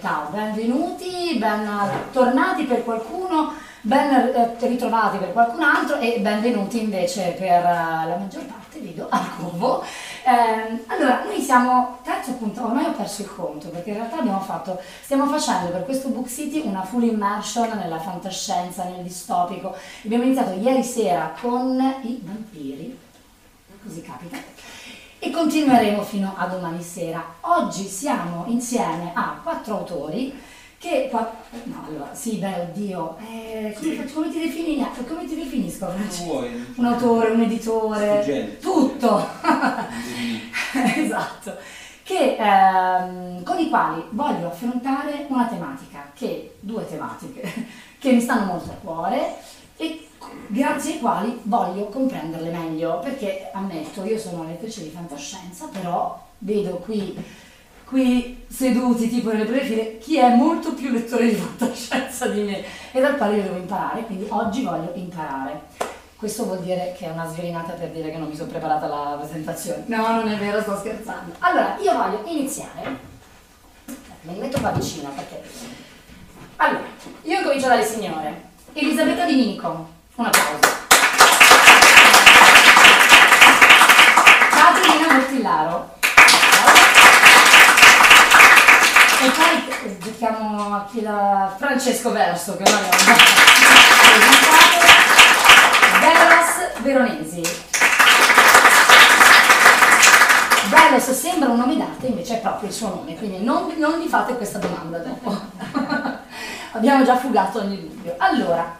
realtà, benvenuti, ben tornati per qualcuno, ben eh, ritrovati per qualcun altro e benvenuti invece per eh, la maggior parte, vedo, al Covo. Eh, allora, noi siamo, terzo appunto, ormai ho perso il conto perché in realtà abbiamo fatto, stiamo facendo per questo Book City una full immersion nella fantascienza, nel distopico. Abbiamo iniziato ieri sera con i vampiri, così capita e continueremo fino a domani sera. Oggi siamo insieme a quattro autori che... Qua, no, allora, sì, beh, oddio, eh, come, faccio- come ti defini- come ti definisco? Francesco? Un autore, un editore, Sfuggente. tutto. esatto. Che, ehm, con i quali voglio affrontare una tematica, che, due tematiche, che mi stanno molto a cuore e grazie ai quali voglio comprenderle meglio, perché ammetto, io sono lettrice di fantascienza, però vedo qui, qui seduti tipo nelle prime file chi è molto più lettore di fantascienza di me e dal quale io devo imparare, quindi oggi voglio imparare. Questo vuol dire che è una svelinata per dire che non mi sono preparata la presentazione. No, non è vero, sto scherzando. Allora, io voglio iniziare. Me li metto qua vicino perché. Allora, io incomincio dalle signore. Elisabetta Di Minico, un applauso. Caterina Mortillaro. E poi eh, sbocchiamo a chi la... Francesco Verso, che non abbiamo presentato. Veros Veronesi. Veros sembra un nome dato, invece è proprio il suo nome, quindi non, non gli fate questa domanda dopo. abbiamo già fugato ogni dubbio. Allora,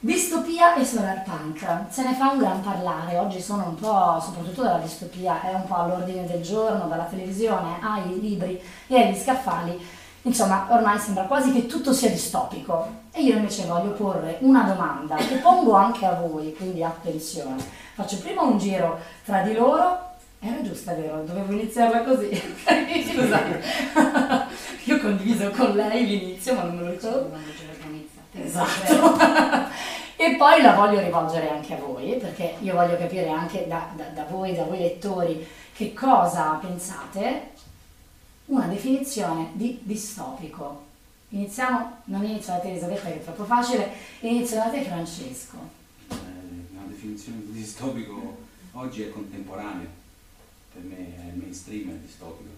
distopia e solarpunk, se ne fa un gran parlare, oggi sono un po', soprattutto dalla distopia, è un po' all'ordine del giorno, dalla televisione ai libri e agli scaffali. Insomma, ormai sembra quasi che tutto sia distopico. E io invece voglio porre una domanda che pongo anche a voi, quindi attenzione. Faccio prima un giro tra di loro. Era giusta, vero? Dovevo iniziarla così. Scusate. io ho condiviso con lei l'inizio, ma non me lo ricordo. Esatto. e poi la voglio rivolgere anche a voi, perché io voglio capire anche da, da, da voi, da voi lettori, che cosa pensate una definizione di distopico. Iniziamo, non inizio da te Elisabetta che è troppo facile, inizio da te Francesco. Eh, una definizione di distopico oggi è contemporanea, per me è il mainstream, è distopico.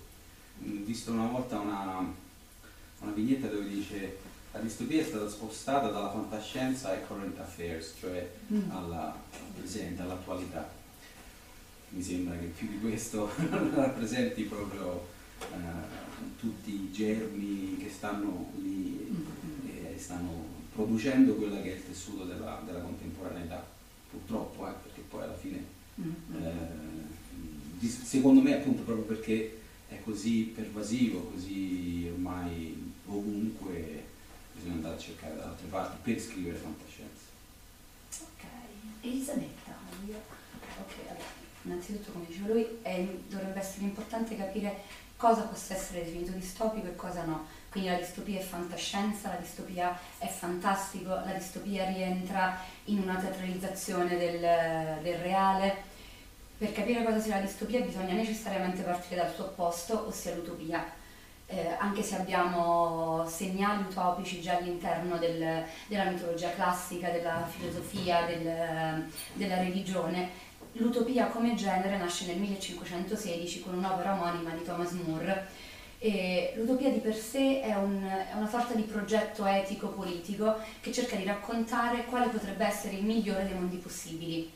Ho visto una volta una, una vignetta dove dice la distopia è stata spostata dalla fantascienza ai current affairs, cioè mm. alla, al presente, all'attualità. Mi sembra che più di questo rappresenti proprio eh, tutti i germi che stanno lì mm-hmm. e stanno producendo quella che è il tessuto della, della contemporaneità, purtroppo, eh, perché poi alla fine, mm-hmm. eh, secondo me appunto proprio perché è così pervasivo, così ormai ovunque, bisogna andare a cercare da altre parti per scrivere fantascienza. Ok, Elisabetta. Ok, allora, innanzitutto come diceva lui, è, dovrebbe essere importante capire cosa possa essere definito distopico e cosa no. Quindi la distopia è fantascienza, la distopia è fantastico, la distopia rientra in una teatralizzazione del, del reale. Per capire cosa sia la distopia bisogna necessariamente partire dal suo opposto, ossia l'utopia. Eh, anche se abbiamo segnali utopici già all'interno del, della mitologia classica, della filosofia, del, della religione, l'utopia come genere nasce nel 1516 con un'opera omonima di Thomas More. E l'utopia di per sé è, un, è, una sorta di progetto etico-politico che cerca di raccontare quale potrebbe essere il migliore dei mondi possibili.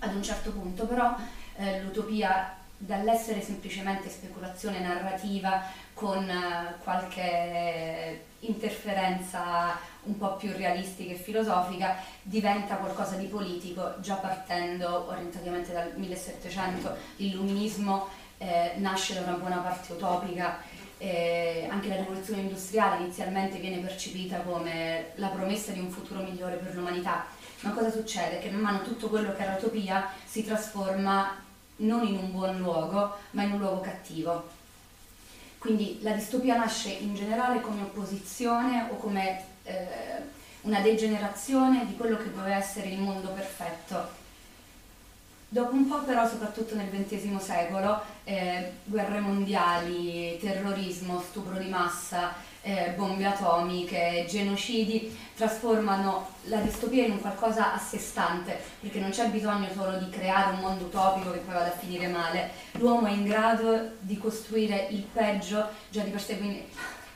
Ad un certo punto però eh, l'utopia dall'essere semplicemente speculazione narrativa con eh, qualche interferenza un po' più realistica e filosofica, diventa qualcosa di politico, già partendo orientativamente dal 1700. L'illuminismo eh, nasce da una buona parte utopica, eh, anche la rivoluzione industriale inizialmente viene percepita come la promessa di un futuro migliore per l'umanità. Ma cosa succede? Che man mano tutto quello che era utopia si trasforma non in un buon luogo, ma in un luogo cattivo. Quindi la distopia nasce in generale come opposizione o come eh, una degenerazione di quello che doveva essere il mondo perfetto. Dopo un po' però, soprattutto nel XX secolo, eh, guerre mondiali, terrorismo, stupro di massa, eh, bombe atomiche, genocidi, trasformano la distopia in un qualcosa a sé stante, perché non c'è bisogno solo di creare un mondo utopico che poi vada a finire male, l'uomo è in grado di costruire il peggio già di per sé, quindi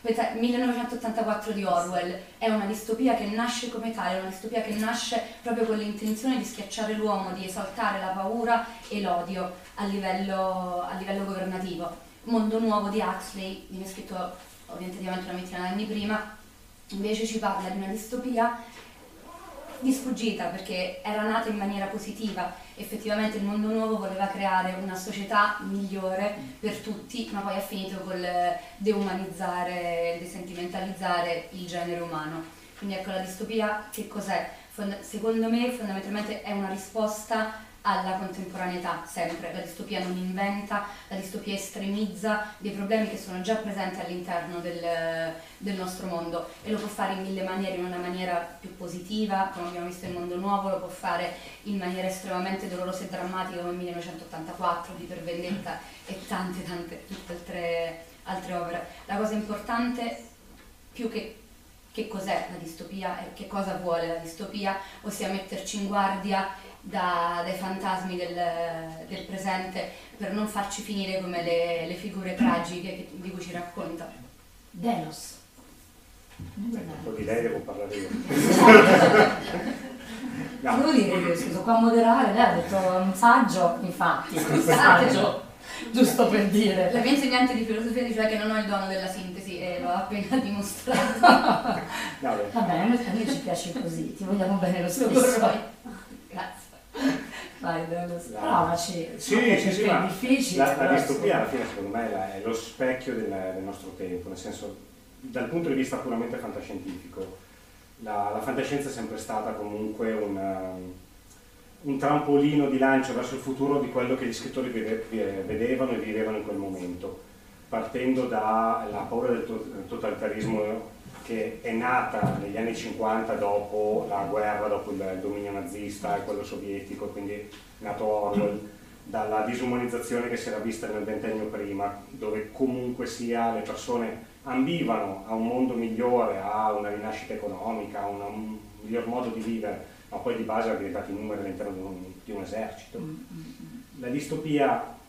1984 di Orwell è una distopia che nasce come tale, è una distopia che nasce proprio con l'intenzione di schiacciare l'uomo, di esaltare la paura e l'odio a livello, a livello governativo. Mondo Nuovo di Huxley viene scritto ovviamente una ventina d'anni prima, invece ci parla di una distopia di sfuggita perché era nata in maniera positiva, effettivamente il mondo nuovo voleva creare una società migliore per tutti, ma poi ha finito col deumanizzare, desentimentalizzare il genere umano. Quindi ecco la distopia che cos'è? Secondo me fondamentalmente è una risposta alla contemporaneità, sempre. La distopia non inventa, la distopia estremizza dei problemi che sono già presenti all'interno del, del, nostro mondo e lo può fare in mille maniere, in una maniera più positiva, come abbiamo visto in Mondo Nuovo, lo può fare in maniera estremamente dolorosa e drammatica come 1984 di Per Vendetta e tante tante altre, altre opere. La cosa importante, più che che cos'è la distopia e che cosa vuole la distopia, ossia metterci in guardia da, dai fantasmi del, del, presente per non farci finire come le, le figure tragiche che, di cui ci racconta. Delos. Dopo di lei devo parlare io. no. Devo dire io, scusa, qua a moderare, lei ha detto un saggio, infatti, un saggio. giusto per dire. La mia insegnante di filosofia diceva che non ho il dono della sintesi e l'ho appena dimostrato. No, beh, Vabbè, a noi, a noi ci piace così, ti vogliamo bene lo stesso. Grazie. Vai, provaci. Sì, che sì, sì, è difficile. la, la distopia alla fine secondo me è lo specchio del, del nostro tempo, nel senso dal punto di vista puramente fantascientifico, la, la fantascienza è sempre stata comunque un, um, un trampolino di lancio verso il futuro di quello che gli scrittori vedevano e vivevano in quel momento, partendo dalla paura del to- totalitarismo che è nata negli anni 50 dopo la guerra, dopo il, dominio nazista e quello sovietico, quindi è nato Orwell, dalla disumanizzazione che si era vista nel ventennio prima, dove comunque sia le persone ambivano a un mondo migliore, a una rinascita economica, a un miglior modo di vivere, ma poi di base erano diventati numeri all'interno di un, di un esercito. La distopia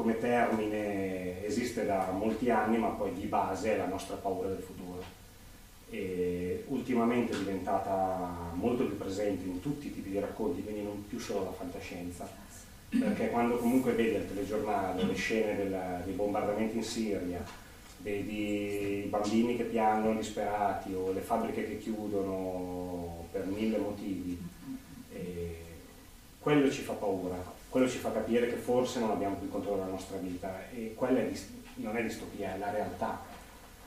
come termine esiste da molti anni, ma poi di base è la nostra paura del futuro. E ultimamente è diventata molto più presente in tutti i tipi di racconti, quindi non più solo la fantascienza. Perché quando comunque vedi al telegiornale le scene del- dei bombardamenti in Siria, vedi i bambini che piangono disperati o le fabbriche che chiudono per mille motivi, quello ci fa paura, quello ci fa capire che forse non abbiamo più controllo della nostra vita e quella è non è distopia, è la realtà.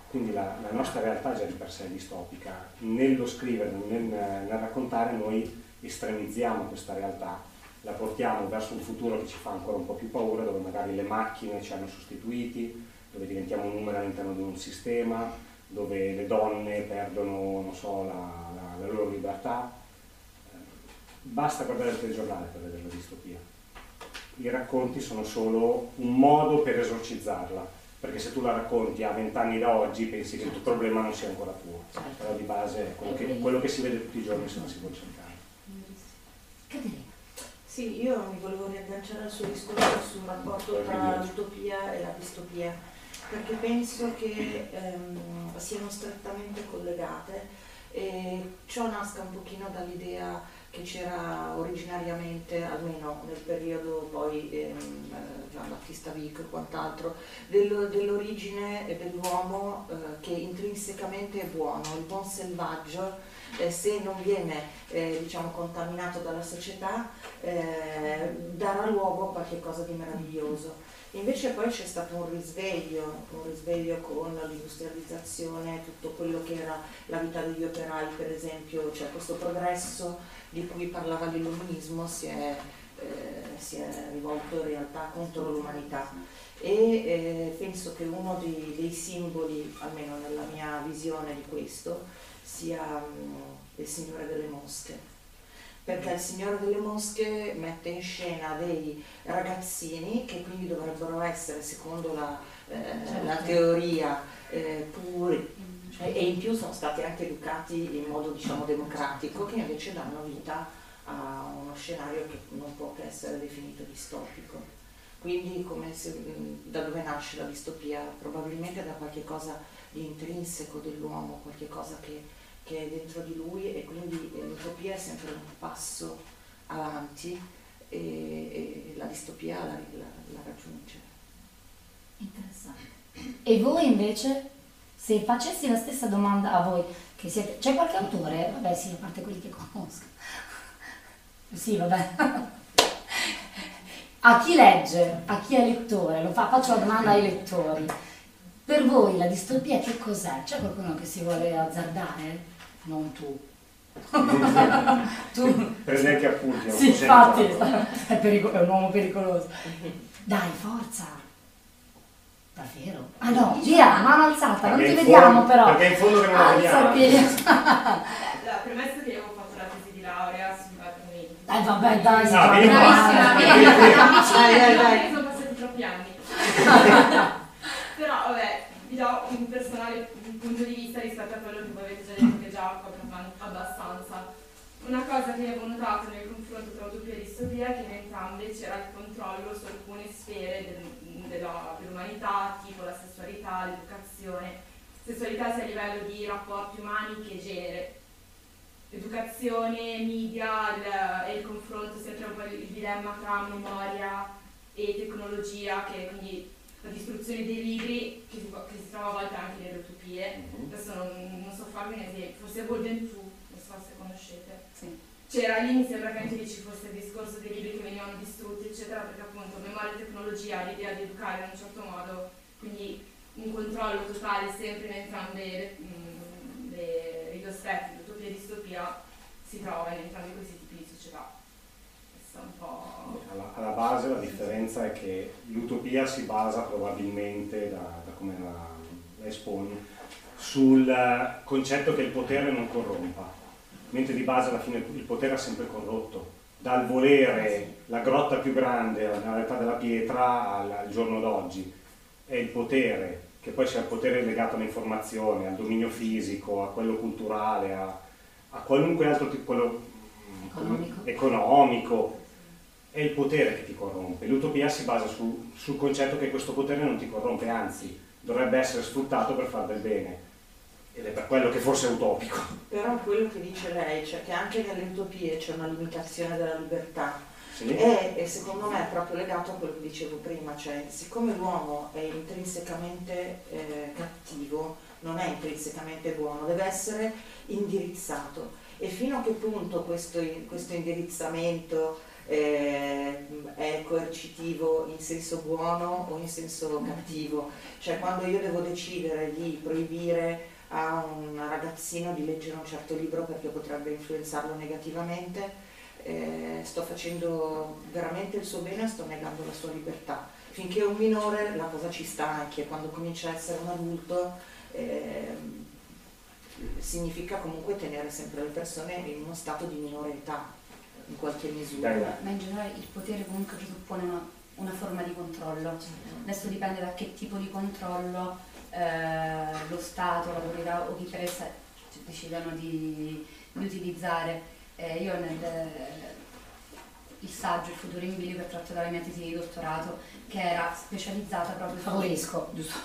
Quindi la, la nostra realtà già di per sé è distopica. Nello scrivere, nel, nel raccontare noi estremizziamo questa realtà, la portiamo verso un futuro che ci fa ancora un po' più paura, dove magari le macchine ci hanno sostituiti, dove diventiamo un numero all'interno di un sistema, dove le donne perdono, so, la, la- la loro libertà. Basta guardare il telegiornale per vedere la distopia. I racconti sono solo un modo per esorcizzarla, perché se tu la racconti a vent'anni da oggi pensi che il tuo problema non sia ancora tuo, però di base è quello che, quello che si vede tutti i giorni se non si vuole cercare. Caterina. Sì, io mi volevo riagganciare al suo discorso sul rapporto tra l'utopia e la distopia, perché penso che ehm, siano strettamente collegate e ciò nasca un pochino dall'idea che c'era originariamente, almeno nel periodo poi ehm, eh, Gian Battista Vico e quant'altro, dello- dell'origine dell'uomo eh, che intrinsecamente è buono, il buon selvaggio, eh, se non viene eh, diciamo, contaminato dalla società, eh, darà luogo a qualcosa di meraviglioso. Invece poi c'è stato un risveglio, un risveglio con l'industrializzazione, tutto quello che era la vita degli operai per esempio, cioè questo progresso di cui parlava l'illuminismo si è, eh, si è rivolto in realtà contro l'umanità. E eh, penso che uno dei, dei simboli, almeno nella mia visione di questo, sia mm, il Signore delle Mosche perché il Signore delle Mosche mette in scena dei ragazzini che quindi dovrebbero essere, secondo la, eh, la teoria, eh, puri e e in più sono stati anche educati in modo diciamo democratico che invece danno vita a uno scenario che non può che essere definito distopico. Quindi come se- mh, da dove nasce la distopia? Probabilmente da qualche cosa di intrinseco dell'uomo, qualche cosa che che è dentro di lui e quindi eh, l'utopia è sempre un passo avanti e, e la distopia la, la- la raggiunge. Interessante. E voi invece, se facessi la stessa domanda a voi, che siete... C'è qualche autore? Vabbè sì, a parte quelli che conosco. Sì, vabbè. A chi legge, a chi è lettore, fa, faccio la domanda ai lettori. Per voi la distopia che cos'è? C'è qualcuno che si vuole azzardare? Non tu. tu. Prende anche appunti, non Sì, infatti, è, perico- è un uomo pericoloso. Dai, forza! Davvero? Ah no, via, mano alzata, non Perché ti in vediamo fondo- però. perché in fondo che non la Alzati. Allora, premesso che io avevo fatto la tesi di laurea sui argomenti. Dai, vabbè, dai, si No, trova vieni. Dai, dai, dai. Sono passati troppi anni. Però, vabbè, vi do un personale punto di vista rispetto a quello che voi avete già detto Una cosa che avevo notato nel confronto tra utopia e distopia è che in entrambe c'era il controllo su alcune sfere del- della- dell'umanità, tipo la sessualità, l'educazione, sessualità sia a livello di rapporti umani che genere. Educazione, media il- e il confronto sempre un po' il dilemma tra memoria e tecnologia, che quindi la distruzione dei libri, che si, che si trova a volte anche nelle utopie. Mhm. Adesso non, non so farvi un esempio, forse Golden 2, non so se conoscete. Sì. C'era lì, mi sembra che anche lì ci fosse il discorso dei libri che venivano distrutti, eccetera, perché appunto memoria e tecnologia, l'idea di educare in un certo modo, quindi un controllo totale sempre in entrambe le, mm, le ridostretti, l'utopia e distopia, si trova in entrambi questi tipi di società. Questo è un po'... Alla, alla base la differenza è che l'utopia si basa probabilmente, da, da come la, la esponi, sul eh, concetto che il potere non corrompa, mentre di base alla fine il potere ha sempre corrotto. Dal volere la grotta più grande all'età della pietra al, al giorno d'oggi è il potere, che poi sia il potere legato all'informazione, al dominio fisico, a quello culturale, a, a qualunque altro tipo, quello Economico. economico, è il potere che ti corrompe. L'utopia si basa su- sul concetto che questo potere non ti corrompe, anzi dovrebbe essere sfruttato per fare del bene. Ed è per quello che forse è utopico. Però quello che dice lei, cioè che anche nelle utopie c'è una limitazione della libertà, Sì? è, e secondo me è proprio legato a quello che dicevo prima, cioè siccome l'uomo è intrinsecamente eh, cattivo, non è intrinsecamente buono, deve essere indirizzato. E fino a che punto questo, questo indirizzamento eh, è coercitivo in senso buono o in senso cattivo? Cioè quando io devo decidere di proibire a un ragazzino di leggere un certo libro perché potrebbe influenzarlo negativamente, eh, sto facendo veramente il suo bene o sto negando la sua libertà. Finché è un minore la cosa ci sta anche, quando comincia a essere un adulto ehm, significa comunque tenere sempre le persone in uno stato di minore età, in qualche misura. Dai, dai. Ma in generale il potere comunque presuppone una, una forma di controllo. Adesso dipende da che tipo di controllo eh, lo Stato, l'autorità o chi per essa decidano di, di utilizzare. Eh, io nel il saggio Il futuro in bilico è tratto dalla mia tesi di dottorato che era specializzata proprio su Favorisco, giusto?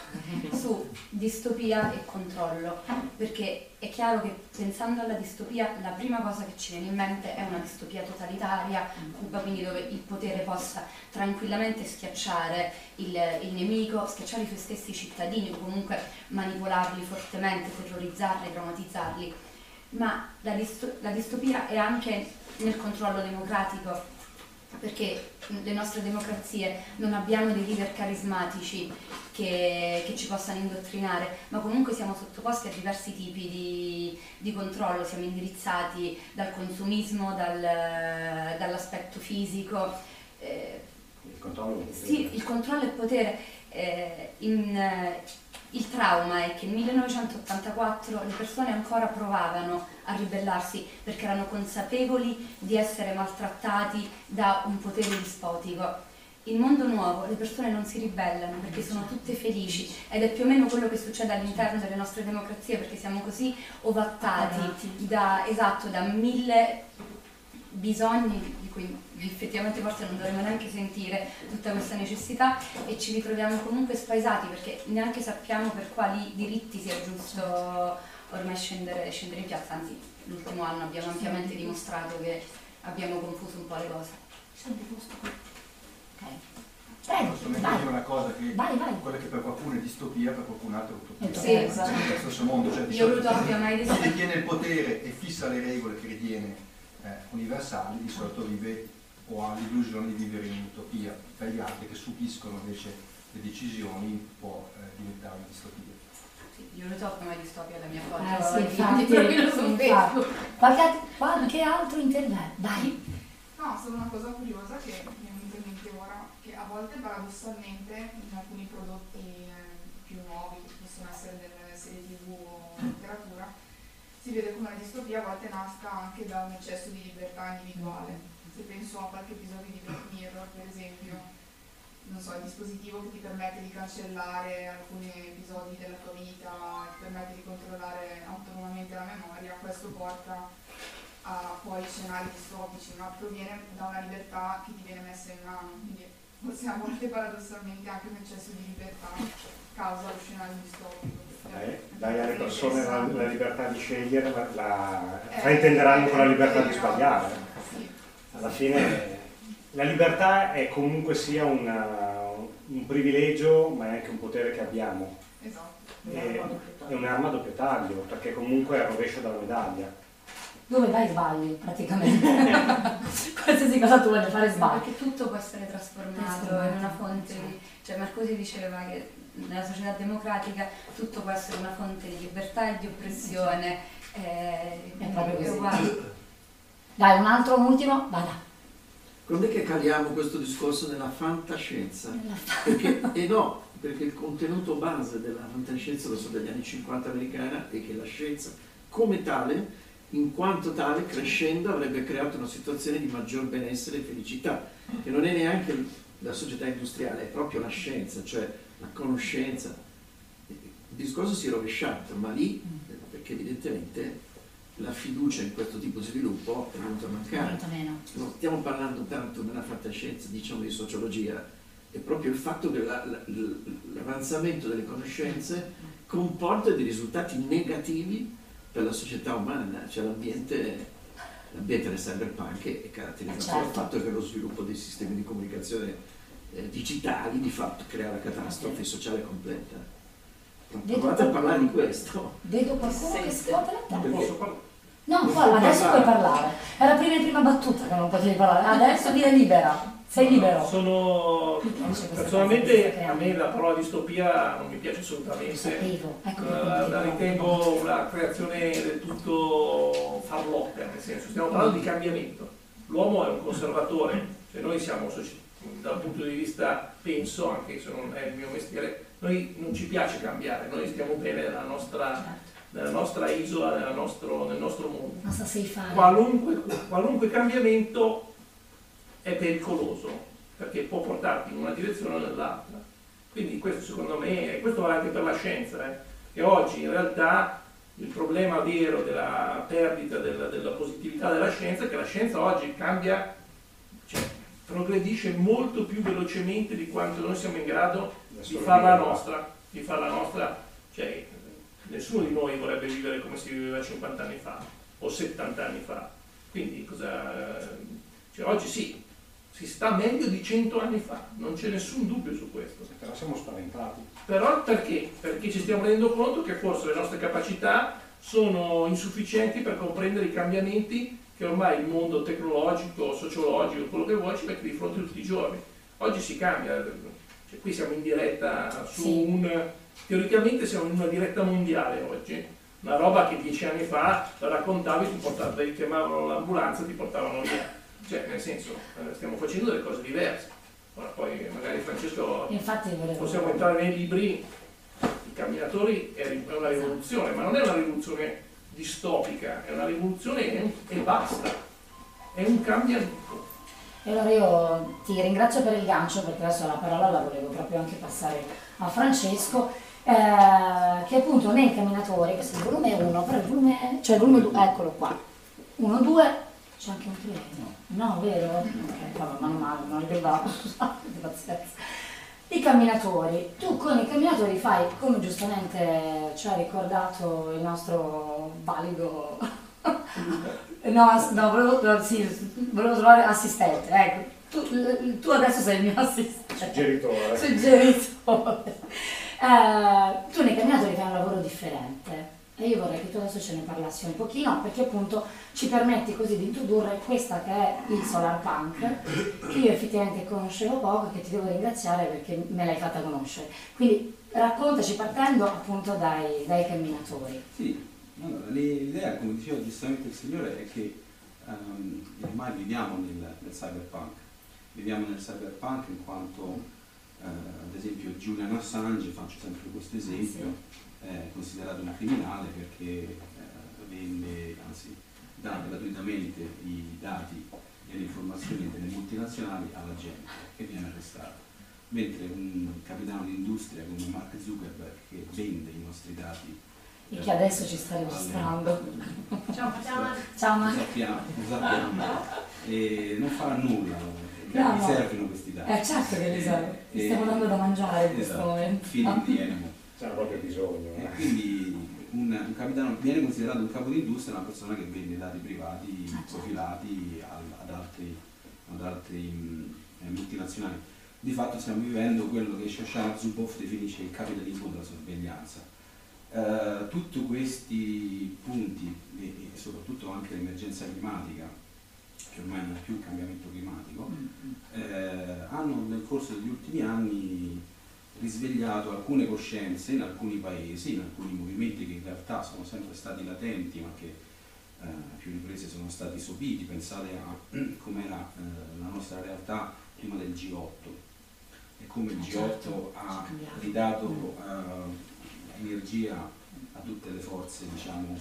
su distopia e controllo, perché è chiaro che pensando alla distopia la prima cosa che ci viene in mente è una distopia totalitaria, Cuba quindi dove il potere possa tranquillamente schiacciare il, il nemico, schiacciare i suoi stessi cittadini o comunque manipolarli fortemente, terrorizzarli, traumatizzarli. Ma la distopia è anche nel controllo democratico, perché le nostre democrazie non abbiamo dei leader carismatici che, che ci possano indottrinare, ma comunque siamo sottoposti a diversi tipi di, di controllo, siamo indirizzati dal consumismo, dal- dall'aspetto fisico. eh, Il controllo sì, potere. il controllo il potere. eh, in, il trauma è che nel 1984 le persone ancora provavano a ribellarsi perché erano consapevoli di essere maltrattati da un potere dispotico. Il mondo nuovo, le persone non si ribellano perché sono tutte felici ed è più o meno quello che succede all'interno delle nostre democrazie perché siamo così ovattati da, esatto, da mille bisogni di cui effettivamente forse non dovremmo neanche sentire tutta questa necessità e ci ritroviamo comunque spaesati perché neanche sappiamo per quali diritti sia giusto ormai scendere, scendere in piazza, anzi l'ultimo anno abbiamo ampiamente dimostrato che abbiamo confuso un po' le cose. Ok. Prego, Posso mettere vai. una cosa che Vai, vai. quella che per qualcuno è distopia, per qualcun altro è utopia. Sì, Ma esatto. nello stesso mondo, cioè di Io l'utopia mai chi di detiene il potere e fissa le regole che ritiene eh, universali, di solito vive o ha l'illusione di vivere in utopia, per gli altri che subiscono invece le decisioni può eh, diventare una distopia. Io l'utopia mai distopia la mia foto Eh sì, di- infatti, infatti. Qualche, qualche altro intervento? Dai. No, solo una cosa curiosa che mi è venuta in mente ora, che a volte paradossalmente in alcuni prodotti eh, più nuovi, che possono essere delle serie tv o letteratura, si vede come la distopia a volte nasca anche da un eccesso di libertà individuale. Se penso a qualche episodio di Black Mirror, per esempio, non so, il dispositivo che ti permette di cancellare alcuni episodi della tua vita, ti permette di controllare autonomamente la memoria, questo porta a poi scenari distopici, ma proviene da una libertà che ti viene messa in mano, quindi forse a volte paradossalmente anche un eccesso di libertà causa lo scenario distopico. Eh, dai alle persone la, la libertà di scegliere, la, la Eh, fraintenderanno con la libertà di sbagliare. Sì. Alla fine la libertà è comunque sia una- un privilegio, ma è anche un potere che abbiamo. Esatto. È, è un'arma a doppio taglio, perché comunque è il rovescio della medaglia. Dove vai sbagli praticamente. Qualsiasi cosa tu voglia fare sbagli. Perché tutto può essere trasformato Trasformato, in una fonte di... Cioè Marcuse diceva che nella società democratica tutto può essere una fonte di libertà e di oppressione. eh, È proprio così. Dai, un altro, un ultimo, vada. Quando è che caliamo questo discorso nella fantascienza? Perché, e no, perché il contenuto base della fantascienza, lo so dagli anni 50 americana, è che la scienza come tale, in quanto tale, crescendo avrebbe creato una situazione di maggior benessere e felicità, che non è neanche la società industriale, è proprio la scienza, cioè la conoscenza. Il discorso si è rovesciato, ma lì, perché evidentemente la fiducia in questo tipo di sviluppo è venuta a mancare. Non stiamo parlando tanto nella fantascienza, diciamo di sociologia, è proprio il fatto che la- la- l'avanzamento delle conoscenze comporta dei risultati negativi per la società umana, cioè l'ambiente, l'ambiente del cyberpunk è è caratterizzato dal Certo. fatto che lo sviluppo dei sistemi di comunicazione eh, digitali di fatto crea la catastrofe sociale completa. Provate a parlare di questo. Vedo qualcuno che scuote la testa. No, può adesso puoi parlare. Era prima in prima battuta che non potevi parlare. Adesso viene libera. Sei libero. Sono personalmente a me la parola distopia non mi piace assolutamente. Ecco perché la, ritengo una creazione del tutto farlocca, nel senso stiamo parlando di cambiamento. L'uomo è un conservatore, cioè noi siamo dal punto di vista, penso, anche se non è il mio mestiere, noi non ci piace cambiare, noi stiamo bene nella nostra, nella nostra isola, nella nostro- nel nostro mondo. Qualunque, qualunque cambiamento è pericoloso perché può portarti in una direzione o nell'altra. Quindi questo secondo me, e questo vale anche per la scienza, eh, che oggi in realtà il problema vero della perdita della, della positività della scienza è che la scienza oggi cambia, cioè progredisce molto più velocemente di quanto noi siamo in grado di farla nostra, di farla nostra, cioè nessuno di noi vorrebbe vivere come si viveva 50 anni fa o 70 anni fa. Quindi cosa, cioè, oggi sì, si sta meglio di 100 anni fa, non c'è nessun dubbio su questo. Però siamo spaventati. Però perché? Perché ci stiamo rendendo conto che forse le nostre capacità sono insufficienti per comprendere i cambiamenti che ormai il mondo tecnologico, sociologico, quello che vuoi, ci mette di fronte tutti i giorni. Oggi si cambia, cioè, qui siamo in diretta su Sì. un... Teoricamente siamo in una diretta mondiale oggi, una roba che dieci anni fa la raccontavi, ti, portavi, ti chiamavano l'ambulanza e ti portavano via. Cioè, nel senso, eh, stiamo facendo delle cose diverse. Ora poi magari Francesco Infatti possiamo entrare nei libri, i camminatori è una rivoluzione, ma non è una rivoluzione distopica, è una rivoluzione e basta, è un cambiamento. E allora io ti ringrazio per il gancio perché adesso la parola la volevo proprio anche passare a Francesco, eh, che appunto nei camminatori, questo è il volume 1, però il volume, cioè il volume 2, eccolo qua, 1, 2, c'è anche un treno, no vero? Ok, vabbè, mano male, non ricordavo, scusate, pazienza. I camminatori, tu con i camminatori fai, come giustamente ci ha ricordato il nostro valido No, no, volevo, sì, volevo trovare assistente, ecco. Tu, tu adesso sei il mio assistente. Suggeritore. Suggeritore. Eh, tu nei camminatori fai un lavoro differente e io vorrei che tu adesso ce ne parlassi un pochino perché appunto ci permetti così di introdurre questa che è il solar punk che io effettivamente conoscevo poco e che ti devo ringraziare perché me l'hai fatta conoscere. Quindi raccontaci partendo appunto dai, dai camminatori. Sì, allora, l'idea, come diceva giustamente il signore, è che ehm, ormai viviamo nel, nel cyberpunk. Viviamo nel cyberpunk in quanto, eh, ad esempio, Julian Assange, faccio sempre questo esempio, è considerato un criminale perché eh, vende, anzi, dà gratuitamente i dati e le informazioni delle multinazionali alla gente che viene arrestata. Mentre un capitano d'industria come Mark Zuckerberg che vende i nostri dati E che adesso ci sta registrando. Ciao, ciao. Ciao lo sappiamo, lo sappiamo. E non farà nulla, No, mi no. servono questi dati. Eh certo che li serve, ti E- stiamo dando da mangiare in questo esatto, momento. feeding the animal. C'era proprio bisogno. E eh. quindi un, un capitano viene considerato un capo d'industria una persona che vende dati privati certo. profilati al- ad altri ad altri mh, eh, multinazionali. Di fatto stiamo vivendo quello che Shoshana Zuboff definisce il capitalismo della sorveglianza. Uh, tutti questi punti e, e, soprattutto anche l'emergenza climatica, che ormai non è più il cambiamento climatico, eh, hanno nel corso degli ultimi anni risvegliato alcune coscienze in alcuni paesi, in alcuni movimenti che in realtà sono sempre stati latenti ma che eh, più riprese sono stati sopiti. Pensate a com'era eh, la nostra realtà prima del G8 e come il G8 certo, ha ridato eh, energia a tutte le forze diciamo,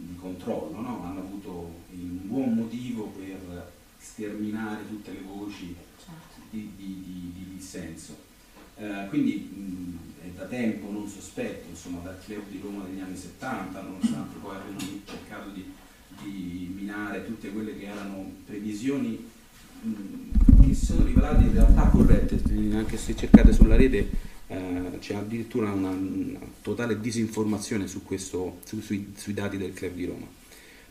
di controllo, no? hanno avuto un buon motivo per sterminare tutte le voci certo. di, di, di, di dissenso. Eh, quindi mh, è da tempo non sospetto, insomma dal club di Roma degli anni 70, nonostante poi abbiano cercato di, di, minare tutte quelle che erano previsioni mh, che si sono rivelate in realtà corrette, anche se cercate sulla rete eh, c'è addirittura una, una, totale disinformazione su questo, su, sui, sui dati del club di Roma.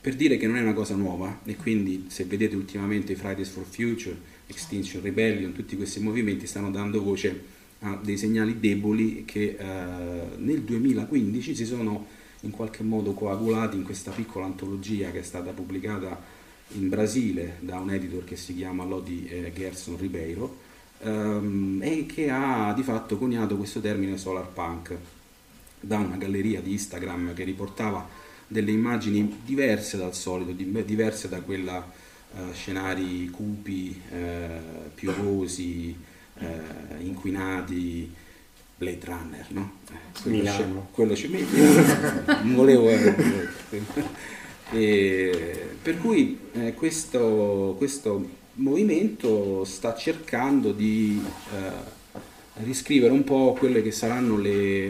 Per dire che non è una cosa nuova e quindi se vedete ultimamente Fridays for Future, Extinction Rebellion, tutti questi movimenti stanno dando voce ha dei segnali deboli che eh, nel 2015 si sono in qualche modo coagulati in questa piccola antologia che è stata pubblicata in Brasile da un editor che si chiama Lodi eh, Gerson Ribeiro ehm, e che ha di fatto coniato questo termine solar punk da una galleria di Instagram che riportava delle immagini diverse dal solito, diverse da quella eh, scenari cupi, eh, piovosi, eh, inquinati, Blade Runner, no? Eh, quello, Milano. quello ci non volevo... Eh, per cui eh, questo, questo, movimento sta cercando di eh, riscrivere un po' quelle che saranno le,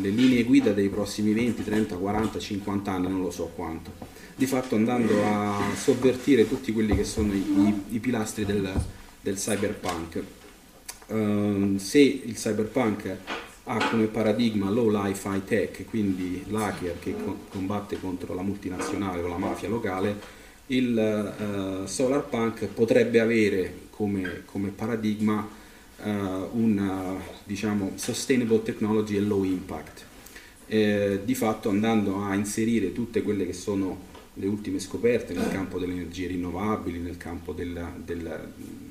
le linee guida dei prossimi 20, 30, 40, 50 anni, non lo so quanto. Di fatto andando a sovvertire tutti quelli che sono i, i, pilastri del, del cyberpunk Ehm, se il cyberpunk ha come paradigma low life high tech, quindi l'hacker che combatte contro la multinazionale o la mafia locale, il uh, solar punk potrebbe avere come, come paradigma uh, un diciamo, sustainable technology e low impact. Eh, di fatto andando a inserire tutte quelle che sono le ultime scoperte nel campo delle energie rinnovabili, nel campo della, della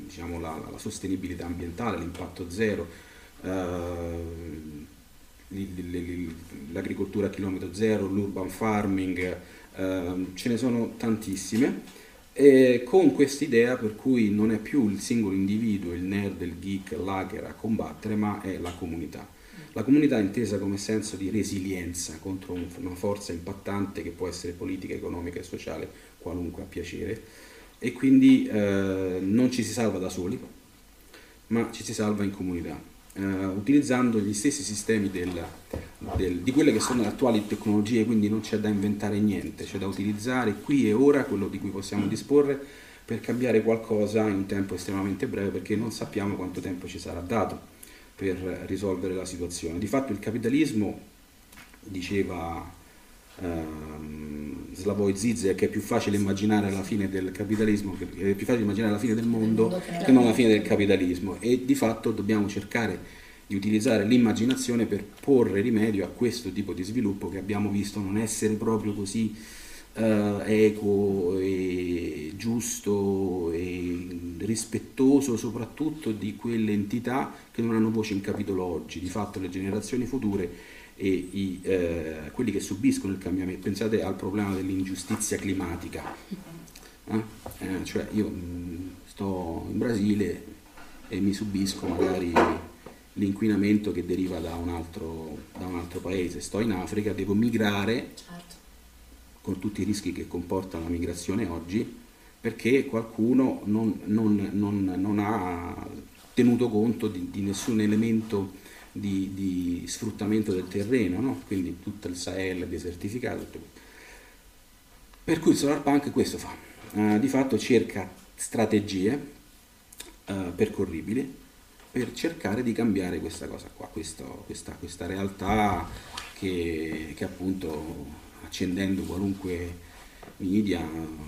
diciamo, la, la, sostenibilità ambientale, l'impatto zero, eh, l'agricoltura a chilometro zero, l'urban farming, eh, ce ne sono tantissime. E con quest'idea per cui non è più il singolo individuo, il nerd, il geek, l'hacker a combattere, ma è la comunità. La comunità intesa come senso di resilienza contro una forza impattante che può essere politica, economica e sociale, qualunque a piacere, e quindi eh, non ci si salva da soli, ma ci si salva in comunità, eh, utilizzando gli stessi sistemi del, del, di quelle che sono le attuali tecnologie, quindi non c'è da inventare niente, c'è da utilizzare qui e ora quello di cui possiamo disporre per cambiare qualcosa in un tempo estremamente breve perché non sappiamo quanto tempo ci sarà dato per risolvere la situazione. Di fatto il capitalismo, diceva ehm, Slavoj Zizek, che è più facile immaginare la fine del capitalismo, è più facile immaginare la fine del mondo che non la fine del capitalismo. E di fatto dobbiamo cercare di utilizzare l'immaginazione per porre rimedio a questo tipo di sviluppo che abbiamo visto non essere proprio così eh, equo e giusto e rispettoso soprattutto di quelle entità che non hanno voce in capitolo oggi, di fatto le generazioni future e i, eh, quelli che subiscono il cambiamento. Pensate al problema dell'ingiustizia climatica. Eh? Eh, cioè io mh, mm, sto in Brasile e mi subisco magari l'inquinamento che deriva da un, altro, da un altro paese, sto in Africa, devo migrare certo con tutti i rischi che comporta la migrazione oggi, perché qualcuno non, non, non, non ha tenuto conto di, di nessun elemento di, di, sfruttamento del terreno, no? quindi tutto il Sahel desertificato. Per cui il Solar Punk questo fa, uh, di fatto cerca strategie uh, percorribili per cercare di cambiare questa cosa qua, questo, questa, questa realtà che, che appunto accendendo qualunque media,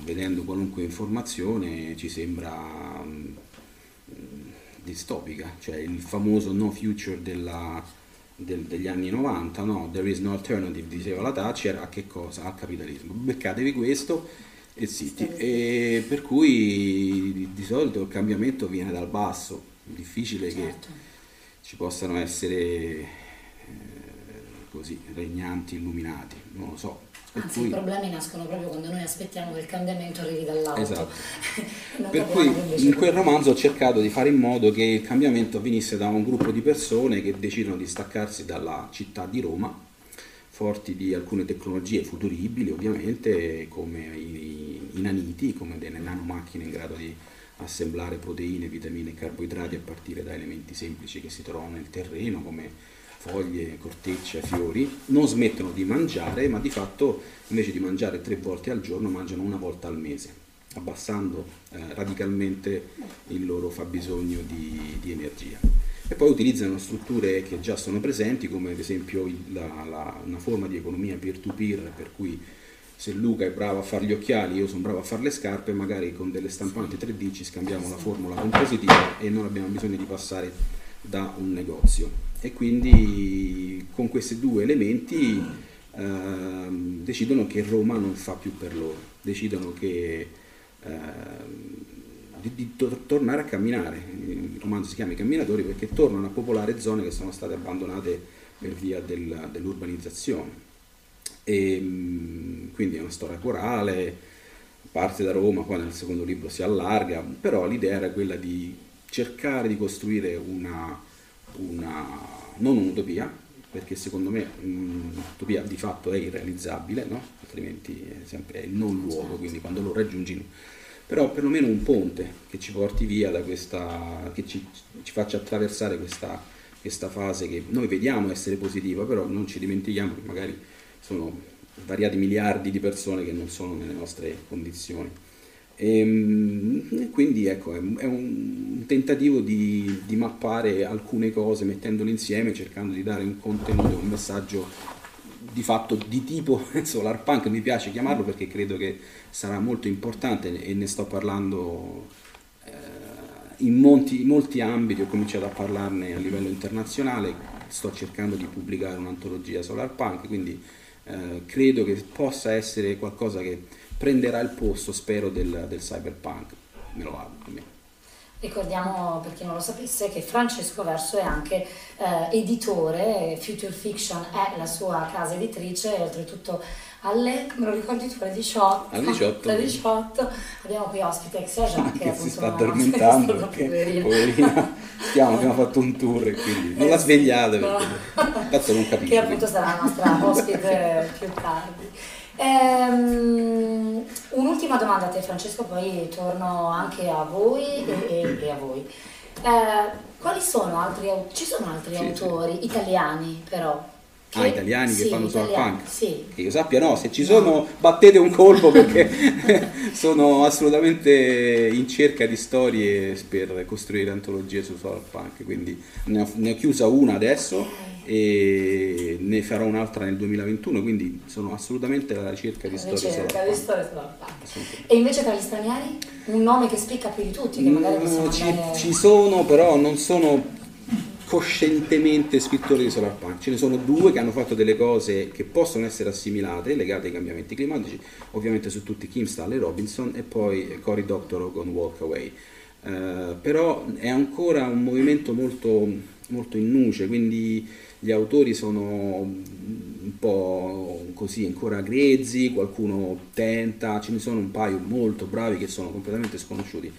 vedendo qualunque informazione, ci sembra mm, distopica, cioè il famoso no future della, del, degli anni 90, no? There is no alternative, diceva la Thatcher, a che cosa? Al capitalismo. Beccatevi questo e zitti. E per cui di solito il cambiamento viene dal basso, difficile Certo. che ci possano essere eh, così regnanti illuminati, non lo so. Anzi, cui- i problemi nascono proprio quando noi aspettiamo che il cambiamento arrivi dall'alto. Esatto. Per cui in quel romanzo ho cercato di fare in modo che il cambiamento avvenisse da un gruppo di persone che decidono di staccarsi dalla città di Roma, forti di alcune tecnologie futuribili ovviamente, come i, i naniti, come delle nanomacchine in grado di assemblare proteine, vitamine e carboidrati a partire da elementi semplici che si trovano nel terreno, come foglie, cortecce, fiori, non smettono di mangiare, ma di fatto invece di mangiare tre volte al giorno mangiano una volta al mese, abbassando eh, radicalmente il loro fabbisogno di, di energia. E poi utilizzano strutture che già sono presenti, come ad esempio la- la- una forma di economia peer-to-peer, per cui se Luca è bravo a fare gli occhiali, io sono bravo a fare le scarpe, magari con delle stampanti 3D ci scambiamo la formula compositiva e non abbiamo bisogno di passare da un negozio. E quindi con questi due elementi ehm, decidono che Roma non fa più per loro, decidono che ehm, di, di tor- tornare a camminare. Il romanzo si chiama I camminatori perché tornano a popolare zone che sono state abbandonate per via del- dell'urbanizzazione. E, mm, quindi è una storia corale, parte da Roma, poi nel secondo libro si allarga, però l'idea era quella di cercare di costruire una, una non un'utopia, perché secondo me mm, un'utopia di fatto è irrealizzabile, no? altrimenti è sempre il non luogo, quindi quando lo raggiungi però perlomeno un ponte che ci porti via da questa, che ci, ci faccia attraversare questa, questa fase che noi vediamo essere positiva, però non ci dimentichiamo che magari sono svariati miliardi di persone che non sono nelle nostre condizioni. E, quindi ecco, è, è un tentativo di, di mappare alcune cose mettendole insieme, cercando di dare un contenuto, un messaggio di fatto di tipo solar punk, mi piace chiamarlo perché credo che sarà molto importante e ne sto parlando eh, in molti, molti ambiti, ho cominciato a parlarne a livello internazionale, sto cercando di pubblicare un'antologia solar punk, quindi eh, credo che possa essere qualcosa che prenderà il posto, spero, del, del cyberpunk, me lo auguro. Ricordiamo per chi non lo sapesse che Francesco Verso è anche eh, editore, Future Fiction è la sua casa editrice e oltretutto alle, me lo ricordi tu, alle 18? Alle 18. Alle 18 abbiamo qui ospite Exia Jacques che si sta addormentando perché poverina. stiamo, abbiamo fatto un tour e quindi non la svegliate perché cazzo non capisce che appunto sarà la nostra ospite più tardi. Ehm, un'ultima domanda a te Francesco, poi torno anche a voi e, e- a voi. Eh, quali sono altri, ci sono altri Sì, autori italiani però? Ah, italiani che sì, fanno solar italiani, punk? Sì, Che io sappia no, se ci sono battete un colpo perché sono assolutamente in cerca di storie per costruire antologie su solar punk, quindi ne ho, ne ho chiusa una adesso e ne farò un'altra nel 2021, quindi sono assolutamente alla ricerca di storie di punk. storie. E invece tra gli stranieri? Un nome che spicca più di tutti, che magari possiamo Mm, ci, andare... ci sono, però non sono coscientemente scrittori di solar punk. Ce ne sono due che hanno fatto delle cose che possono essere assimilate, legate ai cambiamenti climatici, ovviamente su tutti Kim Stanley Robinson e poi Cory Doctorow con Walk Away. Eh, però è ancora un movimento molto, molto in nuce, quindi gli autori sono un po' così ancora grezzi, qualcuno tenta, ce ne sono un paio molto bravi che sono completamente sconosciuti.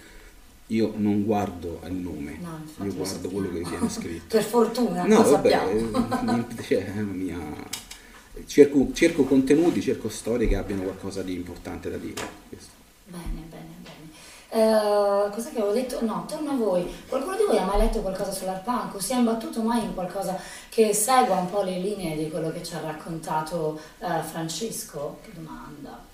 Io non guardo il nome, No, io guardo quello che viene scritto. Per fortuna, No, lo vabbè, sappiamo. eh, mia- cerco, cerco contenuti, cerco storie che abbiano qualcosa di importante da dire. questo. Bene, bene, bene. Eh, cos'è che avevo detto? No, torno a voi. Qualcuno di voi ha mai letto qualcosa sull'Arpunk o si è imbattuto mai in qualcosa che segua un po' le linee di quello che ci ha raccontato eh, Francesco? Che domanda.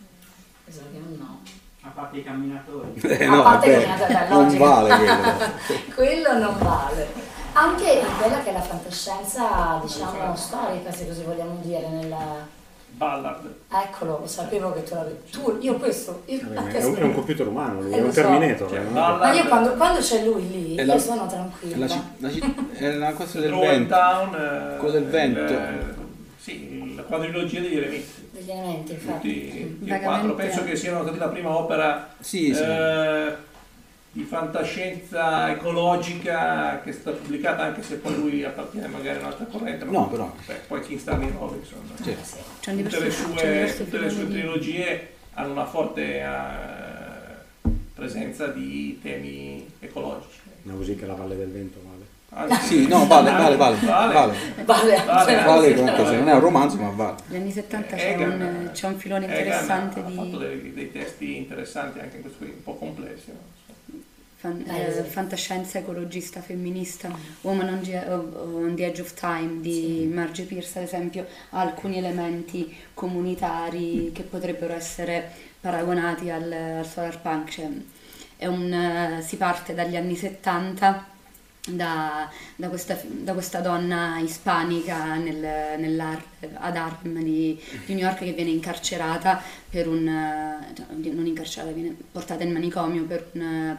Sa che un no. A parte i camminatori. Eh, A no, parte vabbè, che è una non logica. vale quello. Quello non vale. Anche quella che è la fantascienza, diciamo, storica, se così vogliamo dire, nella... Ballard. Eccolo, lo sapevo che tu l'avevi. Tu, io questo. Io, Vabbè, è, un, se- è un computer umano, lui, Eh, è lo un so. Terminator. Cioè, eh, no? Ma io quando, quando c'è lui lì, È io la- sono È, tranquilla. la, la è una cosa del vento. Down. eh, Quello del vento. il- sì, la quadrilogia degli elementi. Elementi, infatti. Tutti, e Vagamente. quattro, penso che siano stati la prima opera Sì, sì. eh, di fantascienza ecologica che è stata pubblicata anche se poi lui appartiene magari a un'altra corrente. ma No, però. beh, poi King Stanley Robinson. Sì. Un Tutte le diverso- c'è sue, tutte le sue trilogie hanno una forte eh, presenza di temi ecologici. Così che la Valle del Vento vale. Sì, no, vale, vale, vale. Vale. Vale, Vale, Vale, Vale anche se non è un romanzo, ma vale. Negli anni 70 c'è Egan- un, c'è un filone Egan interessante ha fatto di dei, dei testi interessanti anche in questo qui, un po' complessi. no? fan- Eh, eh, sì. fantascienza ecologista femminista, Woman on the, on the Edge of Time di Margie Pierce, ad esempio, ha alcuni elementi comunitari che potrebbero essere paragonati al, al solar punk. Cioè, è un, eh, si parte dagli anni 70 da, da questa, da questa donna ispanica nel- ad Harlem di, di New York che viene incarcerata per un cioè, non incarcerata, viene portata in manicomio per un